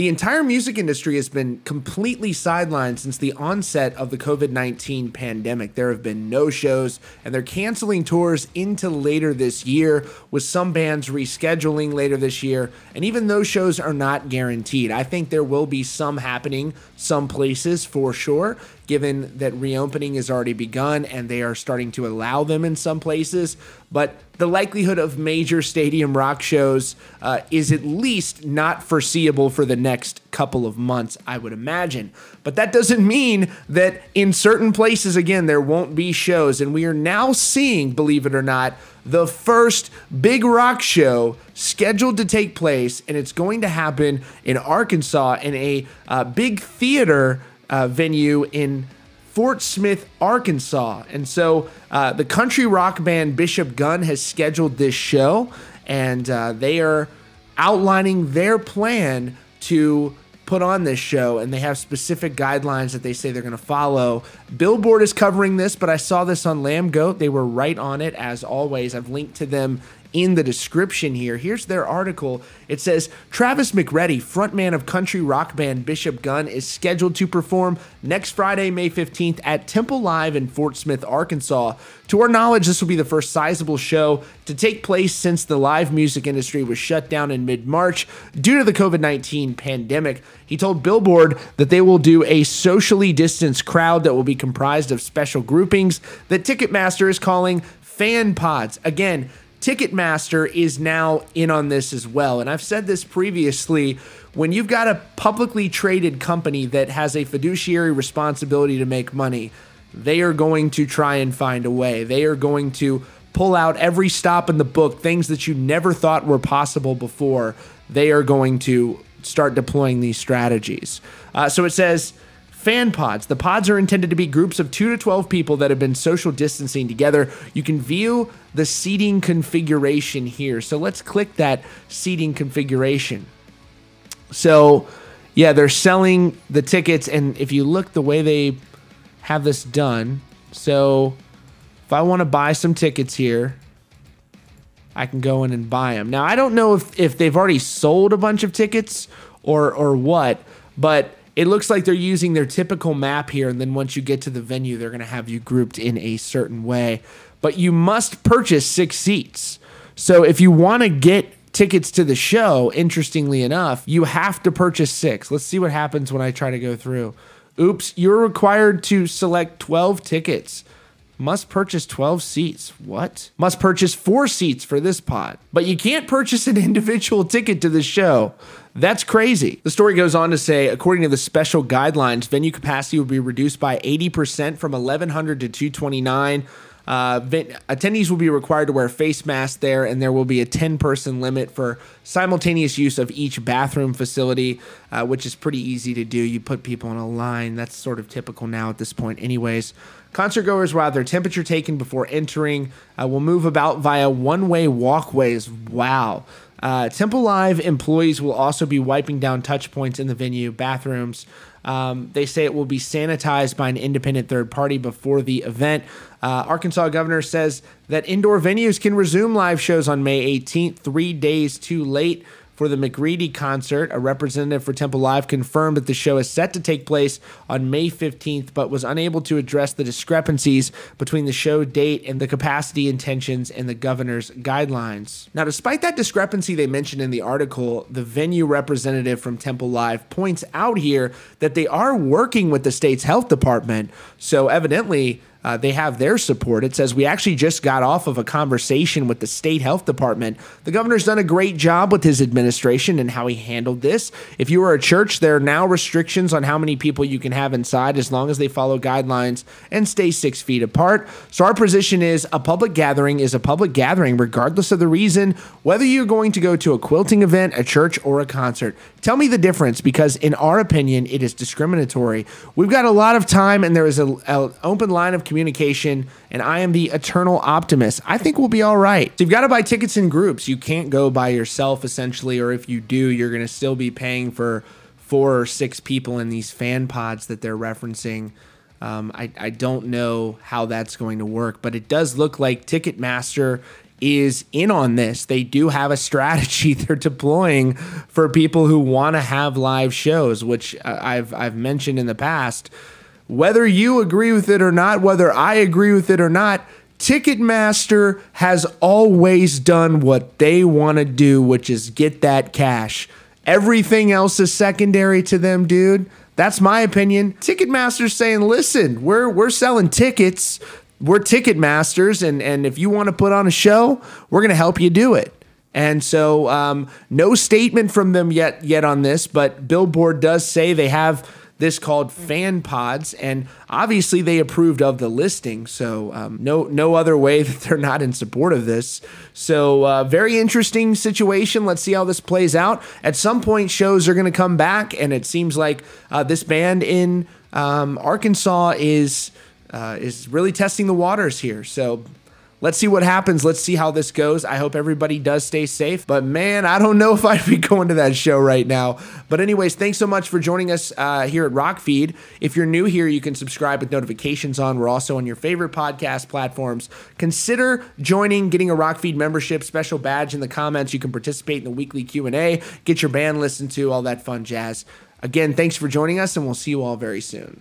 The entire music industry has been completely sidelined since the onset of the COVID 19 pandemic. There have been no shows, and they're canceling tours into later this year, with some bands rescheduling later this year. And even those shows are not guaranteed. I think there will be some happening some places for sure, given that reopening has already begun and they are starting to allow them in some places. But the likelihood of major stadium rock shows uh, is at least not foreseeable for the next couple of months, I would imagine. But that doesn't mean that in certain places, again, there won't be shows. And we are now seeing, believe it or not, the first big rock show scheduled to take place, and it's going to happen in Arkansas in a uh, big theater uh, venue in Fort Smith, Arkansas. And so uh, the country rock band Bishop Gunn has scheduled this show, and uh, they are outlining their plan to put on this show and they have specific guidelines that they say they're going to follow. Billboard is covering this, but I saw this on Lambgoat. They were right on it as always. I've linked to them in the description here. Here's their article. It says Travis McCready, frontman of country rock band Bishop Gunn, is scheduled to perform next Friday, May 15th at Temple Live in Fort Smith, Arkansas. To our knowledge, this will be the first sizable show to take place since the live music industry was shut down in mid March due to the COVID 19 pandemic. He told Billboard that they will do a socially distanced crowd that will be comprised of special groupings that Ticketmaster is calling fan pods. Again, Ticketmaster is now in on this as well. And I've said this previously when you've got a publicly traded company that has a fiduciary responsibility to make money, they are going to try and find a way. They are going to pull out every stop in the book, things that you never thought were possible before. They are going to start deploying these strategies. Uh, so it says, Fan pods. The pods are intended to be groups of 2 to 12 people that have been social distancing together. You can view the seating configuration here. So let's click that seating configuration. So, yeah, they're selling the tickets. And if you look the way they have this done, so if I want to buy some tickets here, I can go in and buy them. Now, I don't know if, if they've already sold a bunch of tickets or, or what, but it looks like they're using their typical map here. And then once you get to the venue, they're going to have you grouped in a certain way. But you must purchase six seats. So if you want to get tickets to the show, interestingly enough, you have to purchase six. Let's see what happens when I try to go through. Oops, you're required to select 12 tickets. Must purchase 12 seats. What? Must purchase four seats for this pot. But you can't purchase an individual ticket to the show. That's crazy. The story goes on to say, according to the special guidelines, venue capacity will be reduced by 80% from 1,100 to 229. Uh, attendees will be required to wear face masks there, and there will be a 10 person limit for simultaneous use of each bathroom facility, uh, which is pretty easy to do. You put people in a line. That's sort of typical now at this point, anyways. Concert goers will have their temperature taken before entering, uh, will move about via one way walkways. Wow. Uh, Temple Live employees will also be wiping down touch points in the venue, bathrooms. Um, they say it will be sanitized by an independent third party before the event. Uh, Arkansas governor says that indoor venues can resume live shows on May 18th, three days too late for the McCready concert. A representative for Temple Live confirmed that the show is set to take place on May 15th, but was unable to address the discrepancies between the show date and the capacity intentions and the governor's guidelines. Now, despite that discrepancy they mentioned in the article, the venue representative from Temple Live points out here that they are working with the state's health department. So, evidently, uh, they have their support. It says, We actually just got off of a conversation with the state health department. The governor's done a great job with his administration and how he handled this. If you are a church, there are now restrictions on how many people you can have inside as long as they follow guidelines and stay six feet apart. So, our position is a public gathering is a public gathering, regardless of the reason, whether you're going to go to a quilting event, a church, or a concert. Tell me the difference because, in our opinion, it is discriminatory. We've got a lot of time and there is an open line of communication, and I am the eternal optimist. I think we'll be all right. So you've got to buy tickets in groups. You can't go by yourself, essentially, or if you do, you're going to still be paying for four or six people in these fan pods that they're referencing. Um, I, I don't know how that's going to work, but it does look like Ticketmaster is in on this. They do have a strategy they're deploying for people who want to have live shows, which uh, I've I've mentioned in the past. Whether you agree with it or not, whether I agree with it or not, Ticketmaster has always done what they want to do, which is get that cash. Everything else is secondary to them, dude. That's my opinion. Ticketmaster's saying, listen, we're we're selling tickets we're ticket masters, and and if you want to put on a show, we're to help you do it. And so, um, no statement from them yet yet on this, but Billboard does say they have this called Fan Pods, and obviously they approved of the listing. So um, no no other way that they're not in support of this. So uh, very interesting situation. Let's see how this plays out. At some point, shows are going to come back, and it seems like uh, this band in um, Arkansas is uh, is really testing the waters here. So let's see what happens. Let's see how this goes. I hope everybody does stay safe. But man, I don't know if I'd be going to that show right now. But, anyways, thanks so much for joining us uh, here at Rockfeed. If you're new here, you can subscribe with notifications on. We're also on your favorite podcast platforms. Consider joining, getting a Rockfeed membership, special badge in the comments. You can participate in the weekly Q&A, get your band listened to, all that fun jazz. Again, thanks for joining us, and we'll see you all very soon.